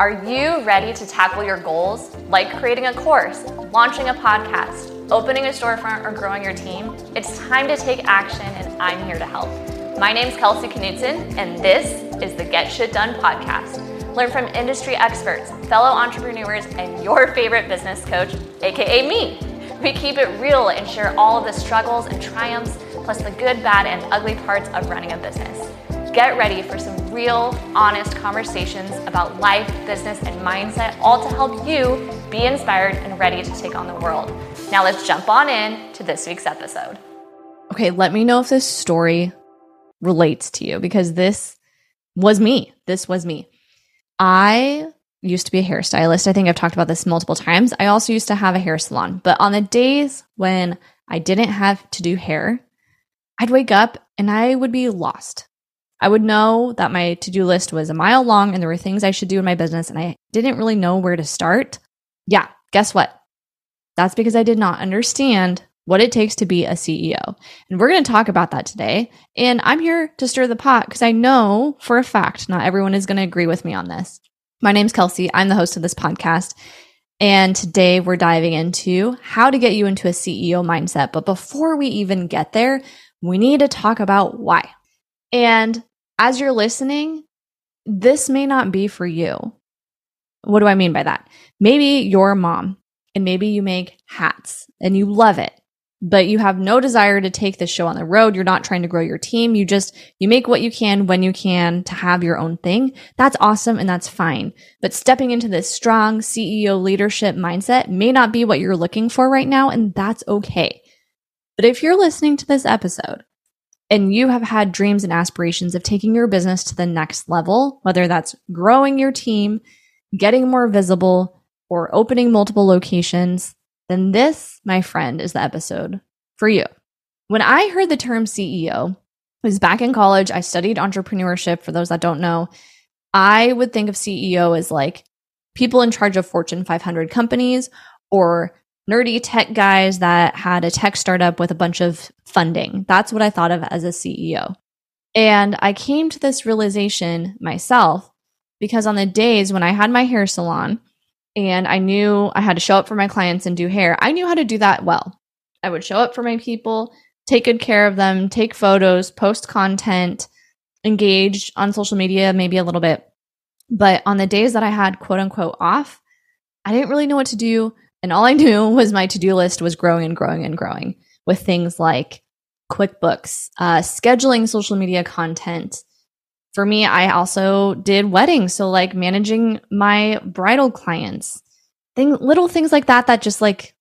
Are you ready to tackle your goals, like creating a course, launching a podcast, opening a storefront, or growing your team? It's time to take action, and I'm here to help. My name's Kelsey Knudsen, and this is the Get Shit Done podcast. Learn from industry experts, fellow entrepreneurs, and your favorite business coach, aka me. We keep it real and share all of the struggles and triumphs, plus the good, bad, and ugly parts of running a business. Get ready for some real, honest conversations about life, business, and mindset, all to help you be inspired and ready to take on the world. Now, let's jump on in to this week's episode. Okay, let me know if this story relates to you because this was me. This was me. I used to be a hairstylist. I think I've talked about this multiple times. I also used to have a hair salon, but on the days when I didn't have to do hair, I'd wake up and I would be lost. I would know that my to do list was a mile long and there were things I should do in my business and I didn't really know where to start. Yeah, guess what? That's because I did not understand what it takes to be a CEO. And we're going to talk about that today. And I'm here to stir the pot because I know for a fact not everyone is going to agree with me on this. My name's Kelsey. I'm the host of this podcast. And today we're diving into how to get you into a CEO mindset. But before we even get there, we need to talk about why. And as you're listening, this may not be for you. What do I mean by that? Maybe you're a mom and maybe you make hats and you love it, but you have no desire to take this show on the road. You're not trying to grow your team. You just, you make what you can when you can to have your own thing. That's awesome and that's fine. But stepping into this strong CEO leadership mindset may not be what you're looking for right now. And that's okay. But if you're listening to this episode and you have had dreams and aspirations of taking your business to the next level, whether that's growing your team, getting more visible, or opening multiple locations, then this, my friend, is the episode for you. When I heard the term CEO, was back in college. I studied entrepreneurship. For those that don't know, I would think of CEO as like people in charge of Fortune 500 companies or nerdy tech guys that had a tech startup with a bunch of funding. That's what I thought of as a CEO. And I came to this realization myself because on the days when I had my hair salon and I knew I had to show up for my clients and do hair, I knew how to do that well. I would show up for my people, take good care of them, take photos, post content, engage on social media, maybe a little bit. But on the days that I had quote unquote off, I didn't really know what to do. And all I knew was my to do list was growing and growing and growing with things like QuickBooks, uh, scheduling social media content. For me, I also did weddings. So, like managing my bridal clients, thing, little things like that, that just like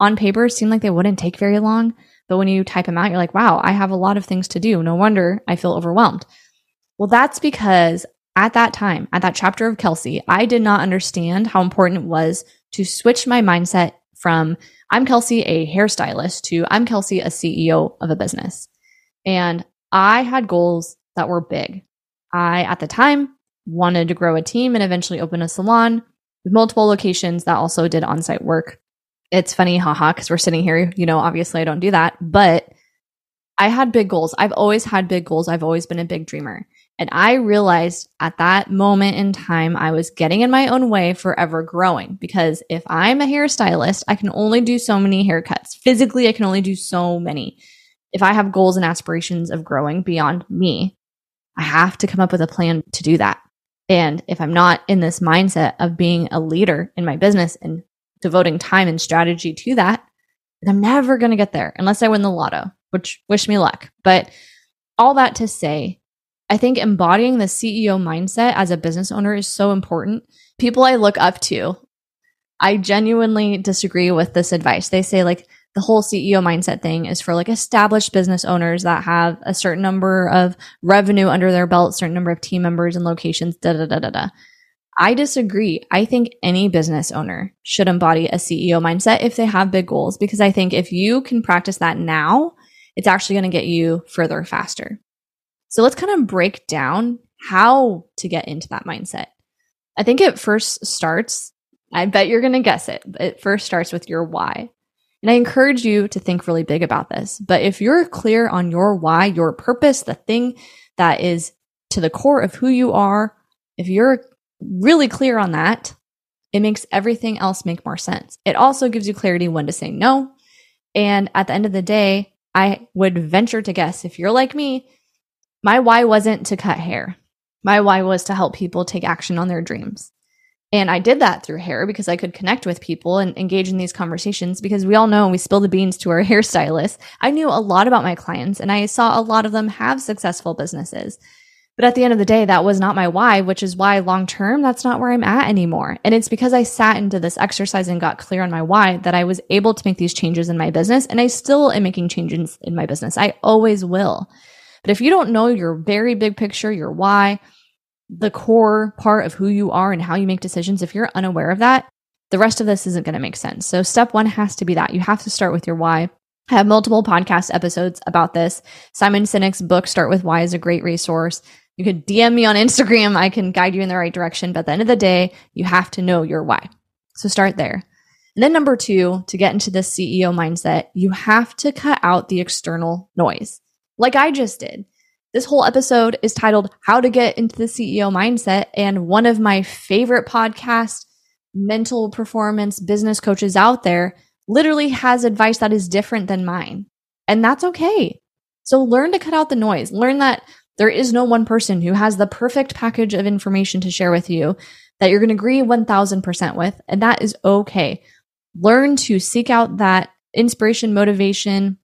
on paper seem like they wouldn't take very long. But when you type them out, you're like, wow, I have a lot of things to do. No wonder I feel overwhelmed. Well, that's because at that time, at that chapter of Kelsey, I did not understand how important it was to switch my mindset from I'm Kelsey, a hairstylist, to I'm Kelsey, a CEO of a business. And I had goals that were big. I, at the time, wanted to grow a team and eventually open a salon with multiple locations that also did on site work. It's funny, haha, because we're sitting here. You know, obviously I don't do that, but I had big goals. I've always had big goals. I've always been a big dreamer. And I realized at that moment in time, I was getting in my own way forever growing because if I'm a hairstylist, I can only do so many haircuts. Physically, I can only do so many. If I have goals and aspirations of growing beyond me, I have to come up with a plan to do that. And if I'm not in this mindset of being a leader in my business and devoting time and strategy to that, then I'm never going to get there unless I win the lotto, which wish me luck. But all that to say, I think embodying the CEO mindset as a business owner is so important. People I look up to, I genuinely disagree with this advice. They say like the whole CEO mindset thing is for like established business owners that have a certain number of revenue under their belt, certain number of team members and locations, da da da da da. I disagree. I think any business owner should embody a CEO mindset if they have big goals, because I think if you can practice that now, it's actually going to get you further faster. So let's kind of break down how to get into that mindset. I think it first starts, I bet you're going to guess it, it first starts with your why. And I encourage you to think really big about this. But if you're clear on your why, your purpose, the thing that is to the core of who you are, if you're really clear on that, it makes everything else make more sense. It also gives you clarity when to say no. And at the end of the day, I would venture to guess if you're like me, my why wasn't to cut hair. My why was to help people take action on their dreams. And I did that through hair because I could connect with people and engage in these conversations because we all know we spill the beans to our hairstylists. I knew a lot about my clients and I saw a lot of them have successful businesses. But at the end of the day, that was not my why, which is why long term, that's not where I'm at anymore. And it's because I sat into this exercise and got clear on my why that I was able to make these changes in my business. And I still am making changes in my business. I always will. But if you don't know your very big picture, your why, the core part of who you are and how you make decisions, if you're unaware of that, the rest of this isn't going to make sense. So step one has to be that you have to start with your why. I have multiple podcast episodes about this. Simon Sinek's book, Start With Why, is a great resource. You could DM me on Instagram. I can guide you in the right direction. But at the end of the day, you have to know your why. So start there. And then number two, to get into the CEO mindset, you have to cut out the external noise, like I just did. This whole episode is titled How to Get into the CEO Mindset. And one of my favorite podcast mental performance business coaches out there literally has advice that is different than mine. And that's okay. So learn to cut out the noise. Learn that there is no one person who has the perfect package of information to share with you that you're going to agree 1000% with. And that is okay. Learn to seek out that inspiration, motivation,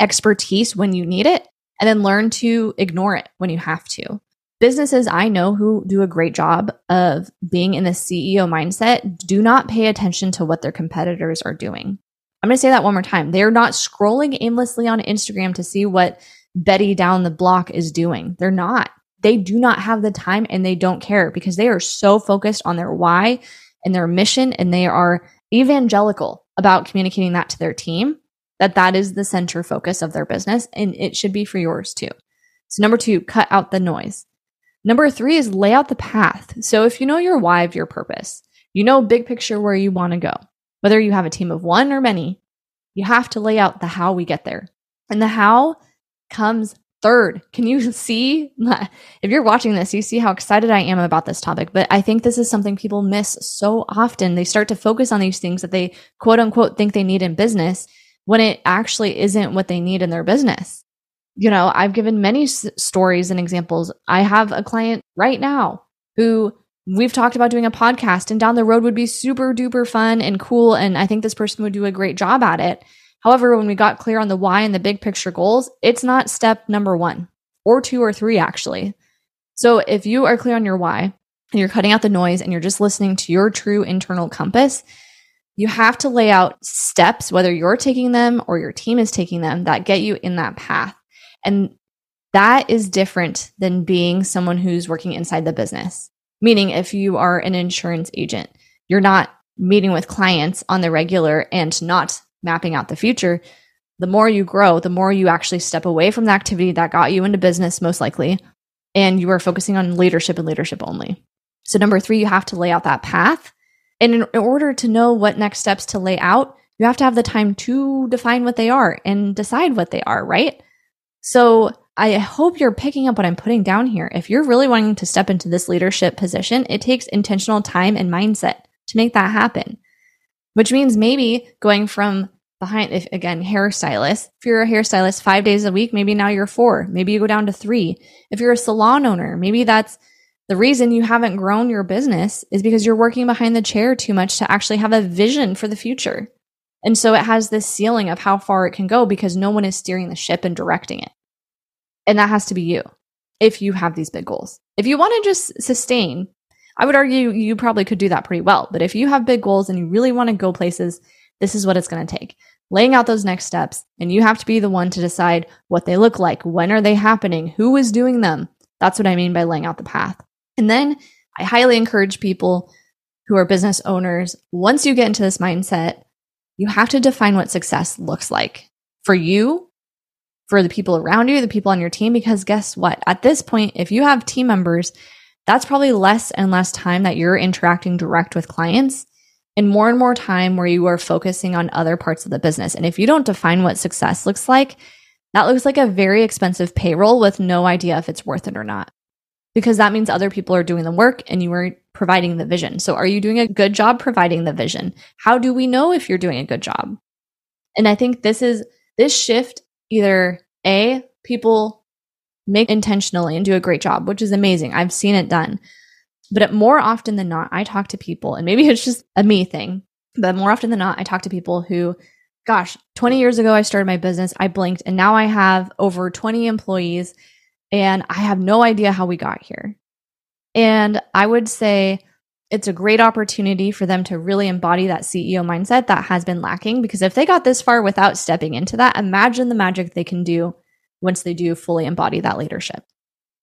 expertise when you need it, and then learn to ignore it when you have to. Businesses I know who do a great job of being in the CEO mindset do not pay attention to what their competitors are doing. I'm going to say that one more time. They're not scrolling aimlessly on Instagram to see what Betty down the block is doing. They're not. They do not have the time and they don't care because they are so focused on their why and their mission and they are evangelical about communicating that to their team that that is the center focus of their business and it should be for yours too. So number 2, cut out the noise. Number 3 is lay out the path. So if you know your why of your purpose, you know big picture where you want to go. Whether you have a team of one or many, you have to lay out the how we get there. And the how comes third. Can you see? If you're watching this, you see how excited I am about this topic. But I think this is something people miss so often. They start to focus on these things that they quote unquote think they need in business when it actually isn't what they need in their business. You know, I've given many s- stories and examples. I have a client right now who we've talked about doing a podcast and down the road would be super duper fun and cool. And I think this person would do a great job at it. However, when we got clear on the why and the big picture goals, it's not step number one or two or three, actually. So if you are clear on your why and you're cutting out the noise and you're just listening to your true internal compass, you have to lay out steps, whether you're taking them or your team is taking them, that get you in that path. And that is different than being someone who's working inside the business. Meaning, if you are an insurance agent, you're not meeting with clients on the regular and not mapping out the future, the more you grow, the more you actually step away from the activity that got you into business, most likely, and you are focusing on leadership and leadership only. So, number three, you have to lay out that path. And in, in order to know what next steps to lay out, you have to have the time to define what they are and decide what they are, right? So, I hope you're picking up what I'm putting down here. If you're really wanting to step into this leadership position, it takes intentional time and mindset to make that happen which means maybe going from behind, if again, hairstylist, if you're a hairstylist five days a week, maybe now you're four, maybe you go down to three. If you're a salon owner, maybe that's the reason you haven't grown your business is because you're working behind the chair too much to actually have a vision for the future. And so it has this ceiling of how far it can go because no one is steering the ship and directing it. And that has to be you if you have these big goals. If you want to just sustain I would argue you probably could do that pretty well. But if you have big goals and you really want to go places, this is what it's going to take. Laying out those next steps, and you have to be the one to decide what they look like, when are they happening, who is doing them. That's what I mean by laying out the path. And then I highly encourage people who are business owners, once you get into this mindset, you have to define what success looks like for you, for the people around you, the people on your team, because guess what? At this point, if you have team members that's probably less and less time that you're interacting direct with clients and more and more time where you are focusing on other parts of the business. And if you don't define what success looks like, that looks like a very expensive payroll with no idea if it's worth it or not. Because that means other people are doing the work and you are providing the vision. So are you doing a good job providing the vision? How do we know if you're doing a good job? And I think this is this shift either A, people make intentionally and do a great job, which is amazing. I've seen it done. But more often than not, I talk to people, and maybe it's just a me thing, but more often than not, I talk to people who, gosh, 20 years ago, I started my business, I blinked, and now I have over 20 employees, and I have no idea how we got here. And I would say it's a great opportunity for them to really embody that CEO mindset that has been lacking. Because if they got this far without stepping into that, imagine the magic they can do once they do fully embody that leadership.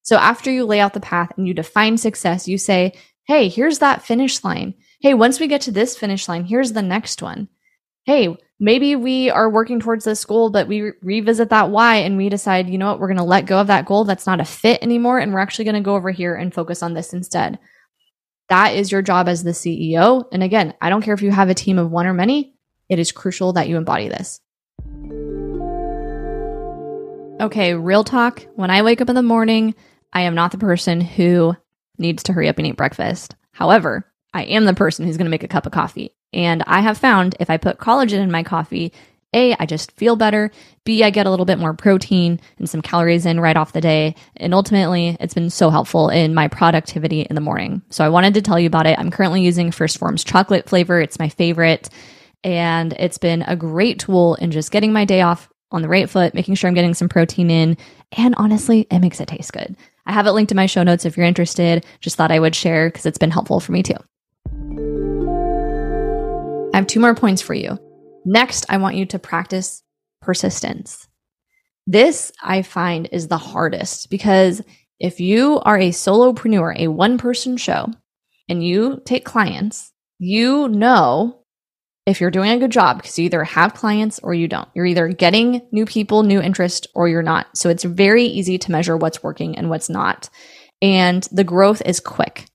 So after you lay out the path and you define success, you say, Hey, here's that finish line. Hey, once we get to this finish line, here's the next one. Hey, maybe we are working towards this goal, but we re- revisit that why and we decide, you know what, we're going to let go of that goal that's not a fit anymore. And we're actually going to go over here and focus on this instead. That is your job as the CEO. And again, I don't care if you have a team of one or many, it is crucial that you embody this. Okay, real talk. When I wake up in the morning, I am not the person who needs to hurry up and eat breakfast. However, I am the person who's going to make a cup of coffee. And I have found if I put collagen in my coffee, A, I just feel better. B, I get a little bit more protein and some calories in right off the day. And ultimately, it's been so helpful in my productivity in the morning. So I wanted to tell you about it. I'm currently using 1st Form's chocolate flavor. It's my favorite. And it's been a great tool in just getting my day off on the right foot, making sure I'm getting some protein in. And honestly, it makes it taste good. I have it linked in my show notes if you're interested. Just thought I would share because it's been helpful for me too. I have two more points for you. Next, I want you to practice persistence. This I find is the hardest because if you are a solopreneur, a one person show, and you take clients, you know if you're doing a good job because you either have clients or you don't. You're either getting new people, new interest, or you're not. So it's very easy to measure what's working and what's not. And the growth is quick.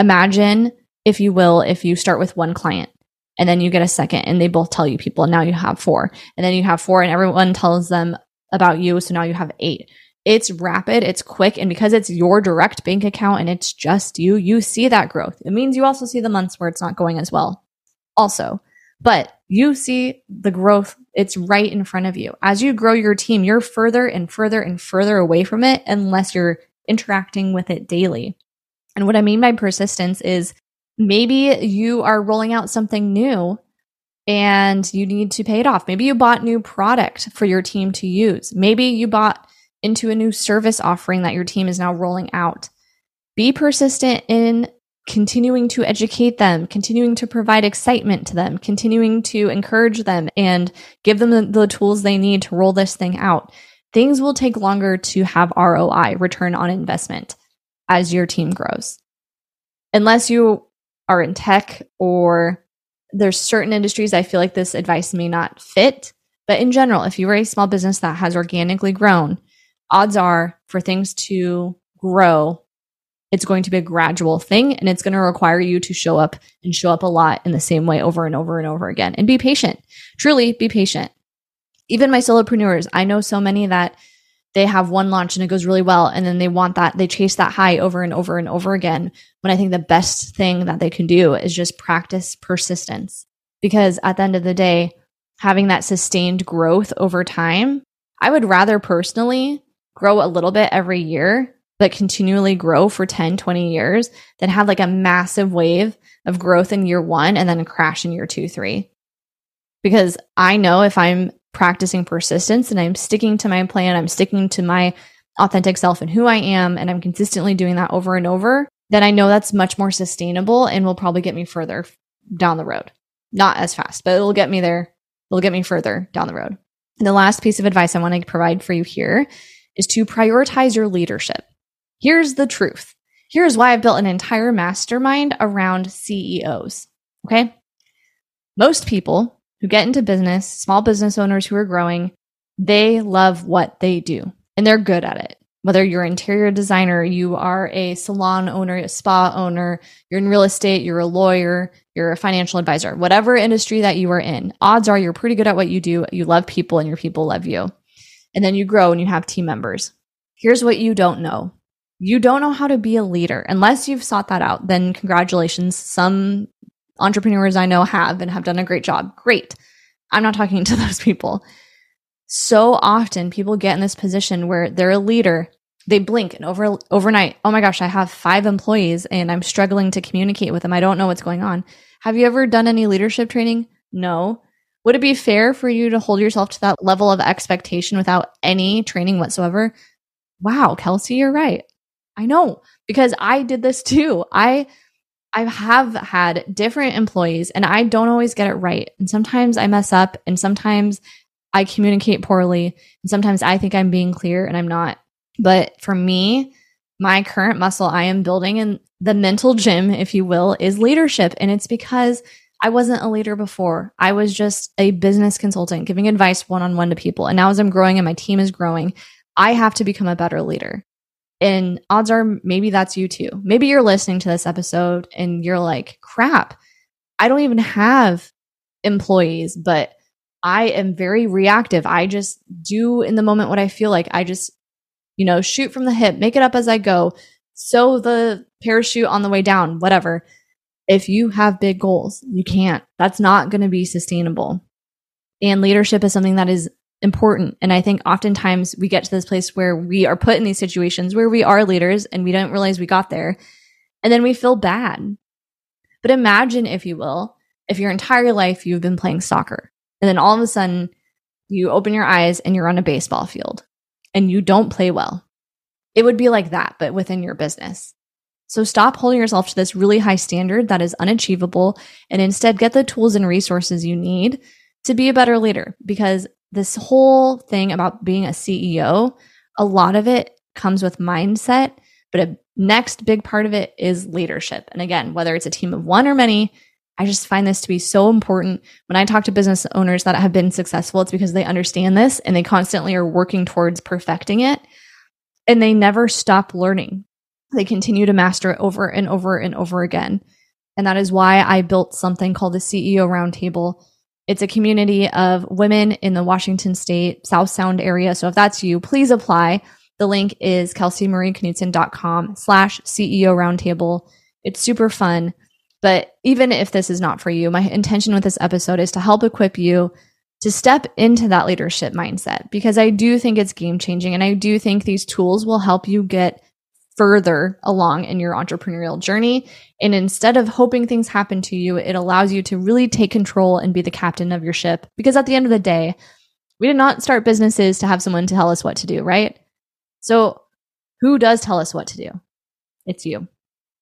Imagine, if you will, if you start with one client and then you get a second and they both tell you people, and now you have four. And then you have four and everyone tells them about you. So now you have eight. It's rapid, it's quick, and because it's your direct bank account and it's just you, you see that growth. It means you also see the months where it's not going as well. Also, but you see the growth. It's right in front of you. As you grow your team, you're further and further and further away from it unless you're interacting with it daily. And what I mean by persistence is maybe you are rolling out something new and you need to pay it off. Maybe you bought new product for your team to use. Maybe you bought into a new service offering that your team is now rolling out. Be persistent in continuing to educate them, continuing to provide excitement to them, continuing to encourage them and give them the, the, tools they need to roll this thing out. Things will take longer to have ROI, return on investment, as your team grows. Unless you are in tech or there's certain industries I feel like this advice may not fit. But in general, if you are a small business that has organically grown, odds are for things to grow it's going to be a gradual thing and it's going to require you to show up and show up a lot in the same way over and over and over again and be patient. Truly be patient. Even my solopreneurs, I know so many that they have one launch and it goes really well and then they want that they chase that high over and over and over again when i think the best thing that they can do is just practice persistence because at the end of the day having that sustained growth over time i would rather personally grow a little bit every year but continually grow for 10, 20 years than have like a massive wave of growth in year one and then crash in year two, three. Because I know if I'm practicing persistence and I'm sticking to my plan, I'm sticking to my authentic self and who I am, and I'm consistently doing that over and over, then I know that's much more sustainable and will probably get me further down the road. Not as fast, but it'll get me there. It'll get me further down the road. And the last piece of advice I want to provide for you here is to prioritize your leadership. Here's the truth. Here's why I've built an entire mastermind around CEOs. Okay. Most people who get into business, small business owners who are growing, they love what they do and they're good at it. Whether you're an interior designer, you are a salon owner, a spa owner, you're in real estate, you're a lawyer, you're a financial advisor, whatever industry that you are in, odds are you're pretty good at what you do. You love people and your people love you. And then you grow and you have team members. Here's what you don't know you don't know how to be a leader unless you've sought that out, then congratulations. Some entrepreneurs I know have and have done a great job. Great. I'm not talking to those people. So often people get in this position where they're a leader, they blink and over overnight, oh my gosh, I have 5 employees and I'm struggling to communicate with them. I don't know what's going on. Have you ever done any leadership training? No. Would it be fair for you to hold yourself to that level of expectation without any training whatsoever? Wow, Kelsey, you're right. I know because I did this too. I I have had different employees and I don't always get it right. And sometimes I mess up and sometimes I communicate poorly and sometimes I think I'm being clear and I'm not. But for me, my current muscle I am building in the mental gym, if you will, is leadership. And it's because I wasn't a leader before. I was just a business consultant giving advice one on one to people. And now as I'm growing and my team is growing, I have to become a better leader. And odds are maybe that's you too. Maybe you're listening to this episode and you're like, crap, I don't even have employees, but I am very reactive. I just do in the moment what I feel like. I just, you know, shoot from the hip, make it up as I go, sew the parachute on the way down, whatever. If you have big goals, you can't. That's not going to be sustainable. And leadership is something that is important. And I think oftentimes we get to this place where we are put in these situations where we are leaders and we don't realize we got there. And then we feel bad. But imagine, if you will, if your entire life you've been playing soccer and then all of a sudden you open your eyes and you're on a baseball field and you don't play well. It would be like that, but within your business. So stop holding yourself to this really high standard that is unachievable and instead get the tools and resources you need to be a better leader because this whole thing about being a CEO, a lot of it comes with mindset, but a next big part of it is leadership. And again, whether it's a team of one or many, I just find this to be so important. When I talk to business owners that have been successful, it's because they understand this and they constantly are working towards perfecting it and they never stop learning. They continue to master it over and over and over again. And that is why I built something called the CEO Roundtable it's a community of women in the Washington State South Sound area. So if that's you, please apply. The link is kelseymarieknudsen.com slash CEO roundtable. It's super fun. But even if this is not for you, my intention with this episode is to help equip you to step into that leadership mindset because I do think it's game changing. And I do think these tools will help you get further along in your entrepreneurial journey. And instead of hoping things happen to you, it allows you to really take control and be the captain of your ship. Because at the end of the day, we did not start businesses to have someone tell us what to do, right? So who does tell us what to do? It's you.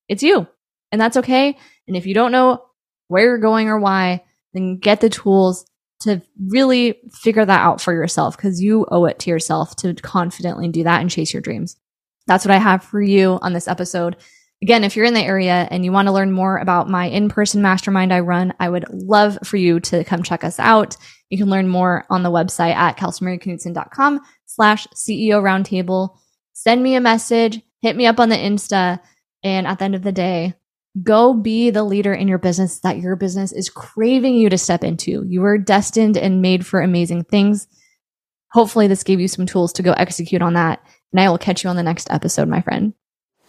It's you. And that's okay. And if you don't know where you're going or why, then get the tools to really figure that out for yourself because you owe it to yourself to confidently do that and chase your dreams that's what I have for you on this episode. Again, if you're in the area and you want to learn more about my in-person mastermind I run, I would love for you to come check us out. You can learn more on the website at kelseymarieknudsen.com slash CEO roundtable. Send me a message, hit me up on the Insta, and at the end of the day, go be the leader in your business that your business is craving you to step into. You are destined and made for amazing things. Hopefully this gave you some tools to go execute on that and I will catch you on the next episode, my friend.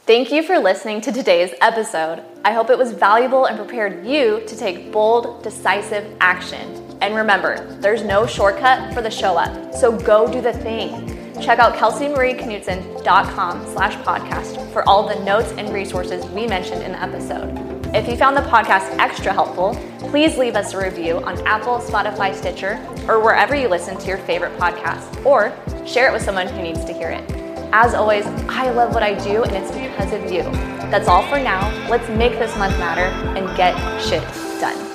Thank you for listening to today's episode. I hope it was valuable and prepared you to take bold, decisive action. And remember, there's no shortcut for the show up, so go do the thing. Check out kelseymarieknudsen.com slash podcast for all the notes and resources we mentioned in the episode. If you found the podcast extra helpful, please leave us a review on Apple, Spotify, Stitcher, or wherever you listen to your favorite podcast, or share it with someone who needs to hear it. As always, I love what I do and it's because of you. That's all for now. Let's make this month matter and get shit done.